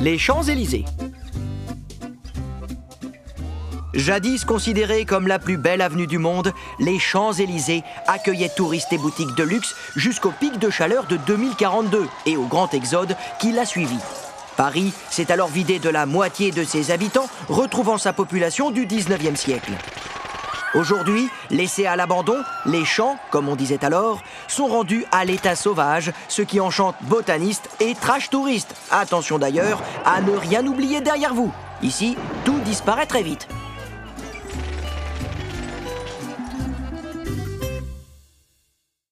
Les Champs-Élysées. Jadis considérée comme la plus belle avenue du monde, les Champs-Élysées accueillaient touristes et boutiques de luxe jusqu'au pic de chaleur de 2042 et au grand exode qui l'a suivi. Paris s'est alors vidé de la moitié de ses habitants, retrouvant sa population du 19e siècle. Aujourd'hui, laissés à l'abandon, les champs, comme on disait alors, sont rendus à l'état sauvage, ce qui enchante botanistes et trash touristes. Attention d'ailleurs à ne rien oublier derrière vous. Ici, tout disparaît très vite.